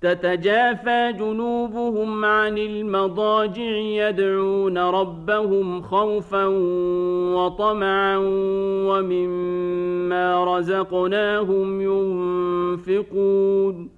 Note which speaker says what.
Speaker 1: تتجافى جنوبهم عن المضاجع يدعون ربهم خوفا وطمعا ومما رزقناهم ينفقون.